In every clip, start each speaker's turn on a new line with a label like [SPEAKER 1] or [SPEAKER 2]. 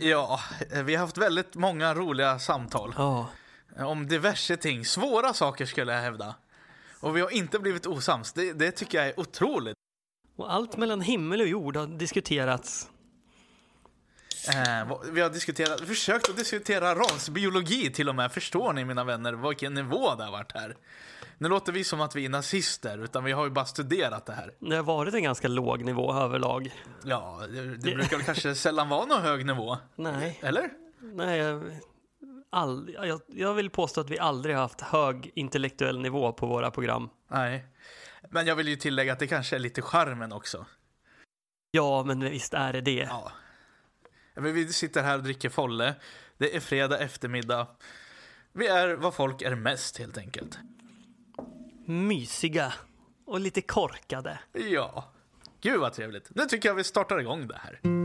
[SPEAKER 1] Ja, vi har haft väldigt många roliga samtal
[SPEAKER 2] Ja.
[SPEAKER 1] om diverse ting. Svåra saker skulle jag hävda. Och vi har inte blivit osams. Det, det tycker jag är otroligt.
[SPEAKER 2] Och allt mellan himmel och jord har diskuterats.
[SPEAKER 1] Eh, vi har diskuterat, försökt att diskutera rasbiologi till och med. Förstår ni mina vänner vilken nivå det har varit här? Nu låter vi som att vi är nazister, utan vi har ju bara studerat det här.
[SPEAKER 2] Det har varit en ganska låg nivå överlag.
[SPEAKER 1] Ja, det, det brukar väl kanske sällan vara någon hög nivå.
[SPEAKER 2] Nej,
[SPEAKER 1] Eller?
[SPEAKER 2] nej. jag- All, jag, jag vill påstå att vi aldrig har haft hög intellektuell nivå på våra program.
[SPEAKER 1] Nej. Men jag vill ju tillägga att det kanske är lite charmen också.
[SPEAKER 2] Ja, men visst är det det.
[SPEAKER 1] Ja. Vi sitter här och dricker folle. Det är fredag eftermiddag. Vi är vad folk är mest helt enkelt.
[SPEAKER 2] Mysiga och lite korkade.
[SPEAKER 1] Ja. Gud vad trevligt. Nu tycker jag vi startar igång det här.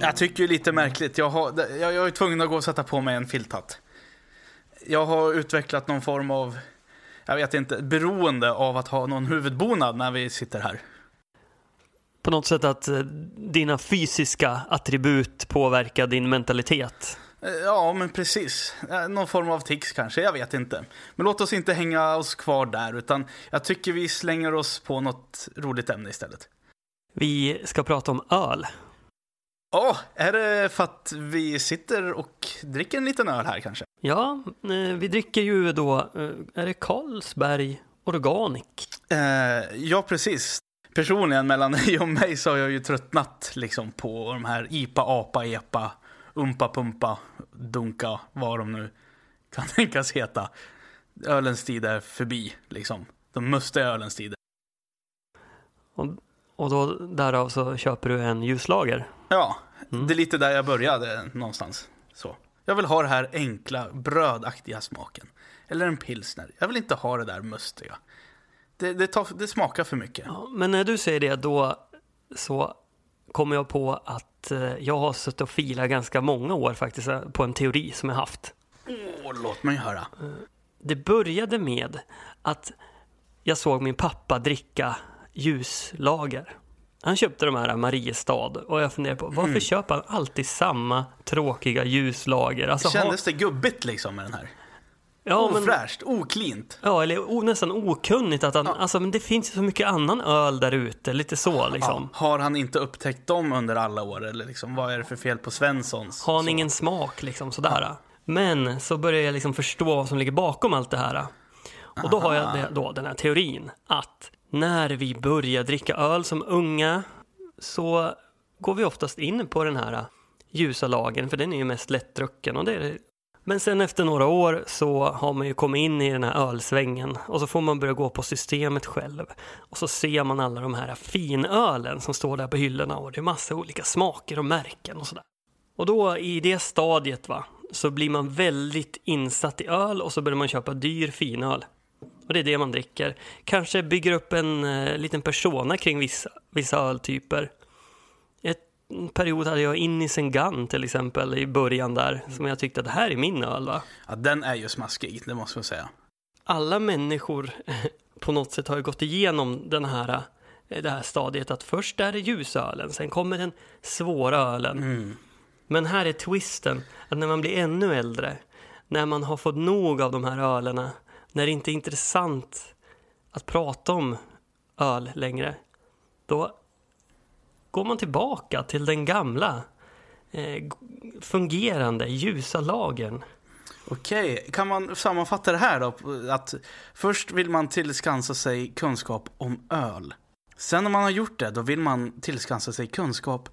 [SPEAKER 1] Jag, ty- jag tycker ju lite märkligt. Jag, har, jag, jag är tvungen att gå och sätta på mig en filthatt. Jag har utvecklat någon form av jag vet inte, beroende av att ha någon huvudbonad när vi sitter här.
[SPEAKER 2] På något sätt att eh, dina fysiska attribut påverkar din mentalitet.
[SPEAKER 1] Eh, Ja, men precis. Eh, Någon form av tics kanske, jag vet inte. Men låt oss inte hänga oss kvar där, utan jag tycker vi slänger oss på något roligt ämne istället.
[SPEAKER 2] Vi ska prata om öl.
[SPEAKER 1] Ja, är det för att vi sitter och dricker en liten öl här kanske?
[SPEAKER 2] Ja, eh, vi dricker ju då, eh, är det Carlsberg Organic?
[SPEAKER 1] Eh, ja, precis. Personligen, mellan dig och mig, så har jag ju tröttnat liksom på de här IPA, APA, EPA, Umpa, Pumpa, Dunka, vad de nu kan tänkas heta. Ölens tid är förbi, liksom. De mustiga ölens tid.
[SPEAKER 2] Och, och då därav så köper du en ljuslager.
[SPEAKER 1] Ja,
[SPEAKER 2] Mm.
[SPEAKER 1] det är lite där jag började någonstans. Så. Jag vill ha det här enkla, brödaktiga smaken. Eller en pilsner. Jag vill inte ha det där mustiga. Det, det, tar, det smakar för mycket.
[SPEAKER 2] Ja, men när du säger det då så kommer jag på att eh, jag har suttit och filat ganska många år faktiskt eh, på en teori som jag haft.
[SPEAKER 1] Åh, låt mig höra.
[SPEAKER 2] Det började med att jag såg min pappa dricka ljuslager. Han köpte de här Mariestad och jag funderade på varför köper han alltid samma tråkiga ljuslager? Alltså,
[SPEAKER 1] Kändes det gubbigt liksom med den här?
[SPEAKER 2] ja, men,
[SPEAKER 1] Ofräscht, oklint.
[SPEAKER 2] ja, eller o, nästan okunnigt att han, alltså men det finns ju så mycket annan öl där ute, lite så liksom.
[SPEAKER 1] Ja, har han inte upptäckt dem under alla år? Eller liksom, vad är det för fel på Svenssons?
[SPEAKER 2] Har han
[SPEAKER 1] Så.
[SPEAKER 2] ingen smak liksom sådär. Men så börjar jag liksom förstå vad som ligger bakom allt det här. Och då har jag då, den här teorin att när vi börjar dricka öl som unga så går vi oftast in på den här ljusa lagen för den är ju mest lättdrucken. Och det är. Men sen efter några år så har man ju kommit in i den här ölsvängen och så får man börja gå på systemet själv. Och så ser man alla de här finölen som står där på hyllorna och det är massa olika smaker och märken och sådär. Och då i det stadiet va, så blir man väldigt insatt i öl och så börjar man köpa dyr finöl. Och det är det man dricker. Kanske bygger upp en eh, liten persona kring vissa, vissa öltyper. Ett, en period hade jag Innocent Gun till exempel i början där, som jag tyckte att det här är min öl va.
[SPEAKER 1] Ja, den är ju smaskig, det måste jag säga.
[SPEAKER 2] Alla människor på något sätt har ju gått igenom den här, eh, det här stadiet att först är det ljusölen, sen kommer den svåra ölen.
[SPEAKER 1] Mm.
[SPEAKER 2] Men här är twisten, att när man blir ännu äldre, när man har fått nog av de här ölerna, när det inte är intressant att prata om öl längre, då går man tillbaka till den gamla eh, fungerande ljusa lagen.
[SPEAKER 1] Okej, kan man sammanfatta det här då? Att först vill man tillskansa sig kunskap om öl. Sen när man har gjort det, då vill man tillskansa sig kunskap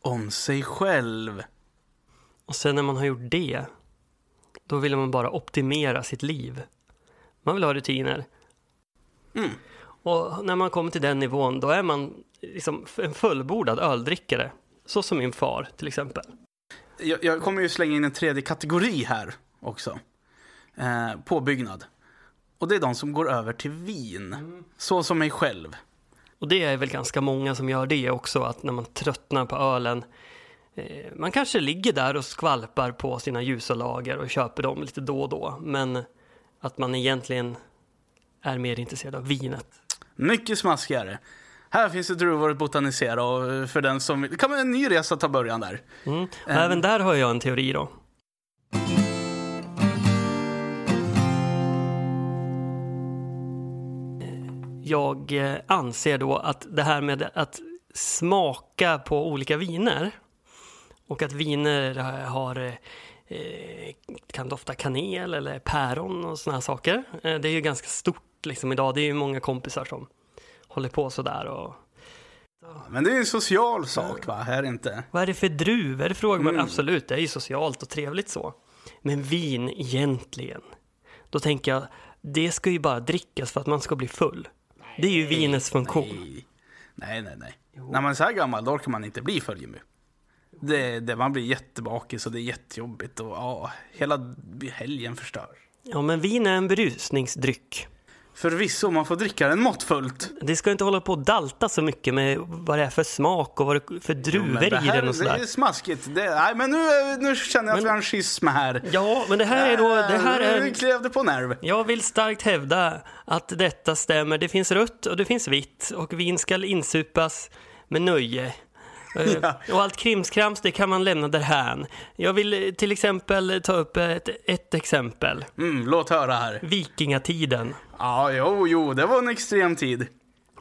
[SPEAKER 1] om sig själv.
[SPEAKER 2] Och sen när man har gjort det, då vill man bara optimera sitt liv. Man vill ha rutiner.
[SPEAKER 1] Mm.
[SPEAKER 2] Och när man kommer till den nivån, då är man liksom en fullbordad öldrickare. Så som min far till exempel.
[SPEAKER 1] Jag, jag kommer ju slänga in en tredje kategori här också. Eh, påbyggnad. Och det är de som går över till vin. Så som mig själv.
[SPEAKER 2] Och det är väl ganska många som gör det också, att när man tröttnar på ölen eh, man kanske ligger där och skvalpar på sina ljusa lager och köper dem lite då och då, men att man egentligen är mer intresserad av vinet.
[SPEAKER 1] Mycket smaskigare. Här finns det druvor att botanisera och för den som vill, kan man en ny resa ta början där.
[SPEAKER 2] Mm. Och även där har jag en teori då. Jag eh, anser då att det här med att smaka på olika viner och att viner har eh, kan dofta kanel eller päron och såna här saker. Eh, det är ju ganska stort liksom idag. Det är ju många kompisar som håller på sådär och
[SPEAKER 1] men det är en social sak, va? Här inte.
[SPEAKER 2] Vad är det för druvor? Frågar man. Mm. Absolut, det är ju socialt och trevligt så. Men vin egentligen, då tänker jag, det ska ju bara drickas för att man ska bli full. Nej, det är ju vinets funktion.
[SPEAKER 1] Nej, nej, nej. nej. När man är så här gammal, då kan man inte bli full, Jimmy. Det, det, man blir jättebakis och det är jättejobbigt och ja, hela helgen förstörs.
[SPEAKER 2] Ja, men vin är en berusningsdryck.
[SPEAKER 1] Förvisso, man får dricka den måttfullt.
[SPEAKER 2] Det ska inte hålla på och dalta så mycket med vad det är för smak och vad det är för druvor jo, i den och sådär.
[SPEAKER 1] Det är smaskigt. Det, nej, men nu, nu känner jag men, att vi har en schism här.
[SPEAKER 2] Ja, men det här är då... Det här är,
[SPEAKER 1] nu klev det på nerv.
[SPEAKER 2] Jag vill starkt hävda att detta stämmer. Det finns rött och det finns vitt och vin ska insupas med nöje. Eh, ja. Och allt krimskrams, det kan man lämna därhän. Jag vill eh, till exempel ta upp ett, ett exempel.
[SPEAKER 1] Mm, låt höra här.
[SPEAKER 2] Vikingatiden.
[SPEAKER 1] Ja, jo, jo, det var en extrem tid.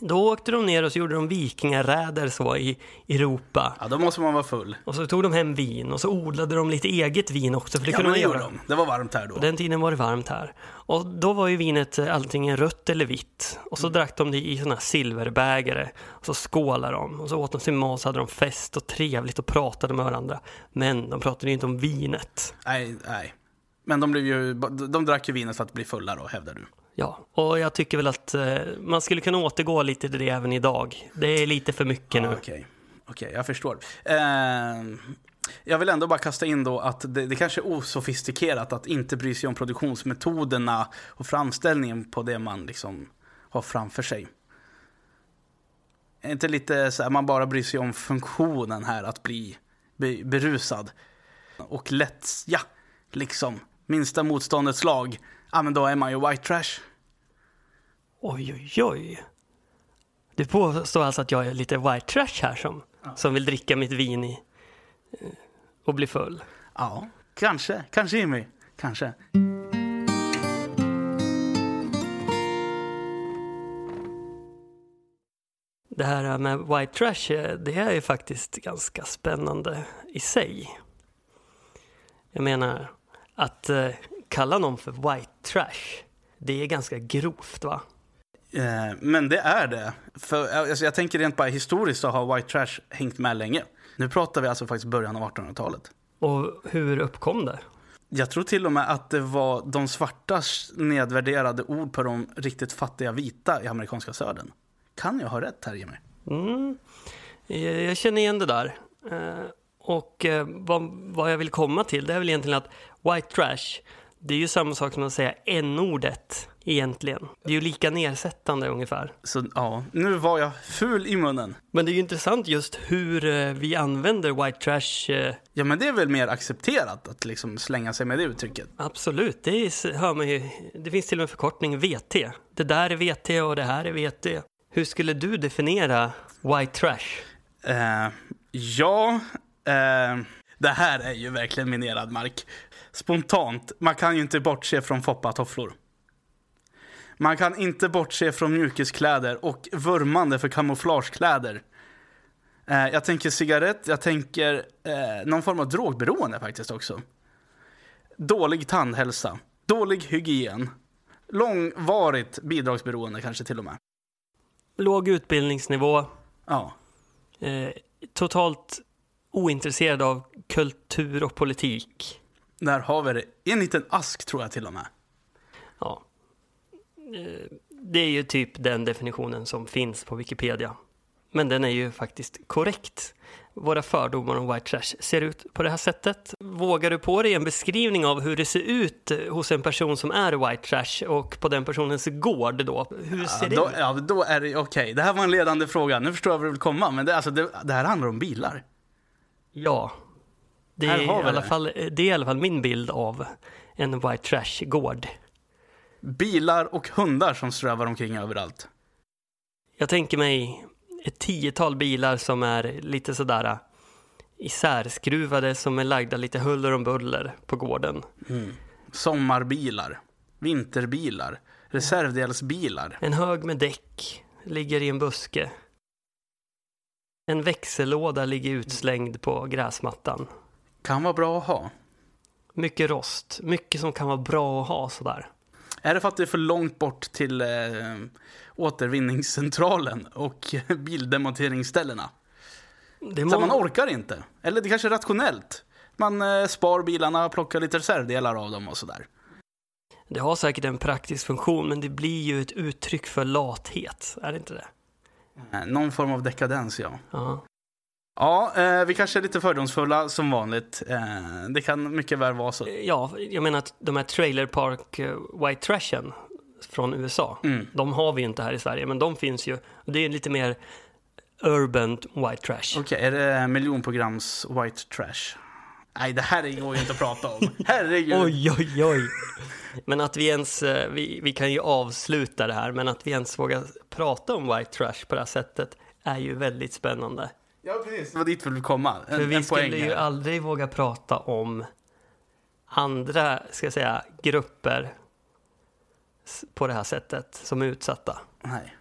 [SPEAKER 2] Då åkte de ner och så gjorde de vikingaräder så i Europa.
[SPEAKER 1] Ja, då måste man vara full.
[SPEAKER 2] Och så tog de hem vin och så odlade de lite eget vin också. För det
[SPEAKER 1] ja,
[SPEAKER 2] kunde
[SPEAKER 1] men
[SPEAKER 2] det
[SPEAKER 1] gjorde de. Det var varmt här då.
[SPEAKER 2] På den tiden var det varmt här. Och då var ju vinet antingen rött eller vitt. Och så mm. drack de det i sådana här silverbägare. Och så skålade de. Och så åt de sin mat så hade de fest och trevligt och pratade med varandra. Men de pratade inte om vinet.
[SPEAKER 1] Nej, nej. Men de, blev ju, de drack ju vinet för att bli fulla då, hävdar du.
[SPEAKER 2] Ja, och jag tycker väl att eh, man skulle kunna återgå lite till det även idag. Det är lite för mycket nu.
[SPEAKER 1] Okej, okay. okay, jag förstår. Eh, jag vill ändå bara kasta in då att det, det kanske är osofistikerat att inte bry sig om produktionsmetoderna och framställningen på det man liksom har framför sig. Är inte lite så här, man bara bryr sig om funktionen här, att bli berusad. Och lätt, ja, liksom, minsta motståndets lag ja men då är man ju white trash.
[SPEAKER 2] Oj, oj, oj. Du påstår alltså att jag är lite white trash här som, ja. som vill dricka mitt vin i, eh, och bli full?
[SPEAKER 1] Ja, kanske. Kanske Jimmy. Kanske.
[SPEAKER 2] Det här med white trash, eh, det är ju faktiskt ganska spännande i sig. Jag menar att eh, kalla någon för white trash, det är ganska grovt va?
[SPEAKER 1] Eh, men det är det. För, alltså, jag tänker rent bara historiskt så har white trash hängt med länge. Nu pratar vi alltså faktiskt början av 1800-talet.
[SPEAKER 2] Och hur uppkom det?
[SPEAKER 1] Jag tror till och med att det var de svartas nedvärderade ord på de riktigt fattiga vita i amerikanska södern. Kan jag ha rätt här Jimmy?
[SPEAKER 2] Mm. Jag känner igen det där. Eh, och eh, vad, vad jag vill komma till det är väl egentligen att white trash det är ju samma sak som att säga n-ordet egentligen. Det är ju lika nedsättande ungefär.
[SPEAKER 1] Så ja, nu var jag ful i munnen.
[SPEAKER 2] Men det är ju intressant just hur eh, vi använder white trash. Eh.
[SPEAKER 1] Ja, men det är väl mer accepterat att liksom slänga sig med det uttrycket?
[SPEAKER 2] Absolut, det är, hör man ju. Det finns till och med förkortning VT. Det där är VT och det här är VT. Hur skulle du definiera white trash?
[SPEAKER 1] Uh, ja, uh, det här är ju verkligen minerad mark spontant, man kan ju inte bortse från foppatofflor. Man kan inte bortse från mjukiskläder och vurmande för kamouflagekläder. Eh, jag tänker cigarett, jag tänker eh, någon form av drogberoende faktiskt också. Dålig tandhälsa, dålig hygien, långvarigt bidragsberoende kanske till och med.
[SPEAKER 2] Låg utbildningsnivå.
[SPEAKER 1] Ja.
[SPEAKER 2] Eh, totalt ointresserad av kultur och politik.
[SPEAKER 1] Där har vi det. En liten ask tror jag till och med.
[SPEAKER 2] Ja. Eh, det är ju typ den definitionen som finns på Wikipedia. Men den är ju faktiskt korrekt. Våra fördomar om white trash ser ut på det här sättet. Vågar du på dig en beskrivning av hur det ser ut hos en person som är white trash och på den personens gård då? Hur ser
[SPEAKER 1] Ja,
[SPEAKER 2] det
[SPEAKER 1] då,
[SPEAKER 2] ut?
[SPEAKER 1] ja, då är det okej. Det här var en ledande fråga. Nu förstår jag vad du vill komma. Men det, alltså, det, det här handlar om bilar.
[SPEAKER 2] Ja. Det är, i alla fall, det är i alla fall min bild av en white trash-gård.
[SPEAKER 1] Bilar och hundar som strövar omkring överallt.
[SPEAKER 2] Jag tänker mig ett tiotal bilar som är lite sådär äh, isärskruvade som är lagda lite huller om buller på gården.
[SPEAKER 1] Sommarbilar, vinterbilar, reservdelsbilar.
[SPEAKER 2] En hög med däck ligger i en buske. En växellåda ligger utslängd på gräsmattan.
[SPEAKER 1] Kan vara bra att ha.
[SPEAKER 2] Mycket rost, mycket som kan vara bra att ha sådär.
[SPEAKER 1] Är det för att det är för långt bort till eh, återvinningscentralen och bildemonteringsställena?
[SPEAKER 2] Det
[SPEAKER 1] Så man orkar inte. Eller det kanske är rationellt. Man eh, spar bilarna, plockar lite reservdelar av dem och sådär.
[SPEAKER 2] det har säkert en praktisk funktion men det blir ju ett uttryck för lathet, är det inte det?
[SPEAKER 1] Eh, någon form av dekadens, ja.
[SPEAKER 2] Ja.
[SPEAKER 1] Ja, eh, vi kanske är lite fördomsfulla som vanligt. Eh, det kan mycket väl vara så.
[SPEAKER 2] Ja, jag menar att de här trailer park eh, white trashen från USA,
[SPEAKER 1] Mm.
[SPEAKER 2] de har vi ju inte här i Sverige, men de finns ju. Det är lite mer urban white trash.
[SPEAKER 1] Okej, är det miljonprograms white trash? Nej, det här går ju inte att prata om. Herregud.
[SPEAKER 2] Oj, oj, oj. Men att vi ens, eh, vi, vi kan ju avsluta det här, men att vi ens vågar prata om white trash på det här sättet är ju väldigt spännande.
[SPEAKER 1] Ja, precis. Det var dit vi ville komma. En,
[SPEAKER 2] För vi
[SPEAKER 1] en
[SPEAKER 2] skulle ju aldrig våga prata om andra, ska jag säga, grupper på det här sättet som är utsatta.
[SPEAKER 1] Nej.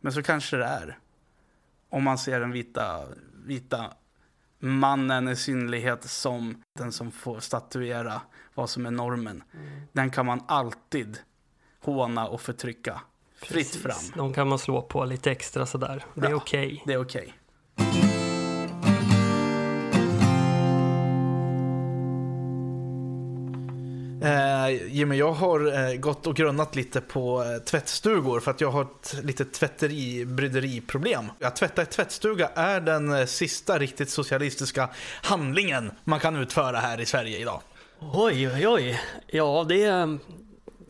[SPEAKER 1] Men så kanske det är. Om man ser den vita, vita mannen i synlighet som den som får statuera vad som är normen. Den kan man alltid håna och förtrycka. Fritt fram.
[SPEAKER 2] De kan man slå på lite extra sådär. Det är okej.
[SPEAKER 1] Det är okej.
[SPEAKER 3] Eh, Jimmy, jag har eh, gått och grunnat lite på eh, tvättstugor för att jag har ett litet tvätteri, bryderiproblem. Att tvätta i tvättstuga är den eh, sista riktigt socialistiska handlingen man kan utföra här i Sverige idag.
[SPEAKER 2] Oj, oj, oj. Ja, det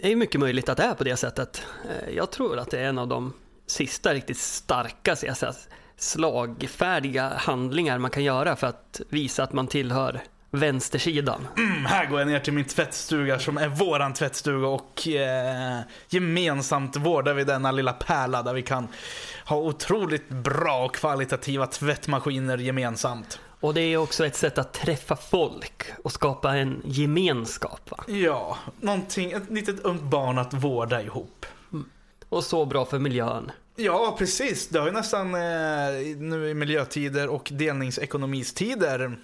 [SPEAKER 2] är, det är mycket möjligt att det är på det sättet. Eh, jag tror att det är en av de sista riktigt starka jag säga, slagfärdiga handlingar man kan göra för att visa att man tillhör vänstersidan.
[SPEAKER 3] Mm, här går jag ner till min tvättstuga som är våran tvättstuga och eh, gemensamt vårdar vi denna lilla pärla där vi kan ha otroligt bra och kvalitativa tvättmaskiner gemensamt.
[SPEAKER 2] Och det är också ett sätt att träffa folk och skapa en gemenskap. Va?
[SPEAKER 3] Ja, någonting, ett litet ungt barn att vårda ihop.
[SPEAKER 2] Och så bra för miljön.
[SPEAKER 3] Ja, precis. Det har ju nästan eh, nu i miljötider och delningsekonomistider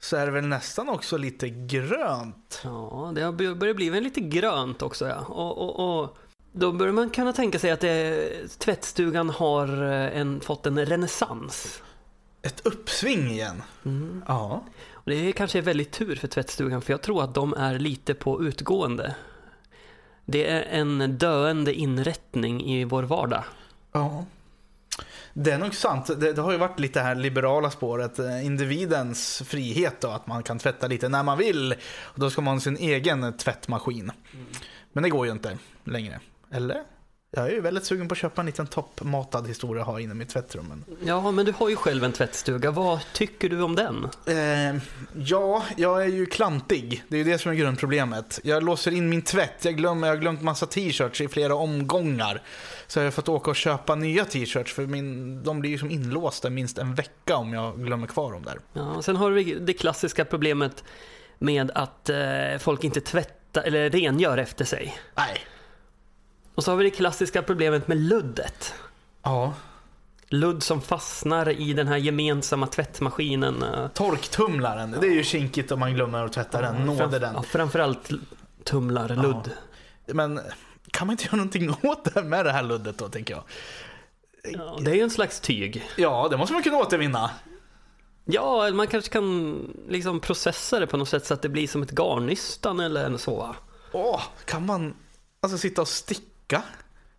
[SPEAKER 3] så är det väl nästan också lite grönt.
[SPEAKER 2] Ja, det har bör- börjat bli lite grönt också ja. Och, och, och då börjar man kunna tänka sig att det, tvättstugan har eh, en, fått en renässans.
[SPEAKER 3] Ett uppsving igen.
[SPEAKER 2] Mm.
[SPEAKER 3] Ja.
[SPEAKER 2] Och det är kanske är väldigt tur för tvättstugan för jag tror att de är lite på utgående. Det är en döende inrättning i vår vardag.
[SPEAKER 3] Ja. Det är nog sant. Det, det har ju varit lite här liberala spåret. eh, Individens frihet då, att man kan tvätta lite när man vill. Och då ska man ha sin egen tvättmaskin. Men det går ju inte längre. Eller? Jag är ju väldigt sugen på att köpa en liten toppmatad historia att ha inne i mitt tvättrum. Men...
[SPEAKER 2] Ja, men du har ju själv en tvättstuga. Vad tycker du om den?
[SPEAKER 3] Eh, ja, jag är ju klantig. Det är ju det som är grundproblemet. Jag låser in min tvätt. Jag, glömmer, jag har glömt massa t-shirts i flera omgångar. Så jag har fått åka och köpa nya t-shirts för min, de blir ju som inlåsta minst en vecka om jag glömmer kvar dem där.
[SPEAKER 2] Ja, sen har vi det klassiska problemet med att eh, folk inte tvättar eller rengör efter sig.
[SPEAKER 3] Nej.
[SPEAKER 2] Och så har vi det klassiska problemet med luddet.
[SPEAKER 3] Ja.
[SPEAKER 2] Ludd som fastnar i den här gemensamma tvättmaskinen. eh,
[SPEAKER 3] Torktumlaren, det är ju kinkigt om man glömmer att tvätta den. Nåde den.
[SPEAKER 2] Ja, framförallt tumlarludd.
[SPEAKER 3] Men kan man inte göra någonting åt det med det här luddet då, tänker jag?
[SPEAKER 2] Ja, det är ju en slags tyg.
[SPEAKER 3] Ja, det måste man kunna återvinna.
[SPEAKER 2] Ja, eller man kanske kan liksom processa det på något sätt så att det blir som ett garnnystan eller så.
[SPEAKER 3] Åh, kan man alltså sitta och sticka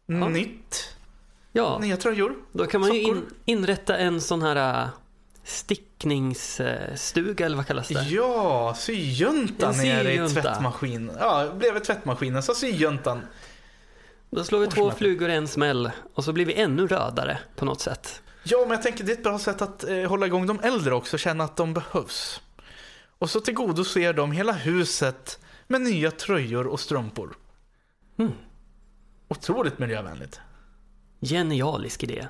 [SPEAKER 3] nytt
[SPEAKER 2] Ja,
[SPEAKER 1] nya tröjor.
[SPEAKER 2] då kan man ju in,
[SPEAKER 1] sockor.
[SPEAKER 2] inrätta en sån här äh, stickningsstuga eller vad kallas det?
[SPEAKER 1] Ja, syjuntan
[SPEAKER 2] En
[SPEAKER 1] nere i
[SPEAKER 2] syjunta.
[SPEAKER 1] tvättmaskin. Ja, bredvid tvättmaskinen så syjuntan.
[SPEAKER 2] Då slår vi två
[SPEAKER 1] Årsmöte.
[SPEAKER 2] flugor i en smäll och så blir vi ännu rödare på något sätt.
[SPEAKER 1] Ja, men jag tänker det är ett bra sätt att eh, hålla igång de äldre också, känna att de behövs. Och så tillgodoser de hela huset med nya tröjor och strumpor.
[SPEAKER 2] Mm.
[SPEAKER 1] Otroligt miljövänligt.
[SPEAKER 2] Genialisk idé.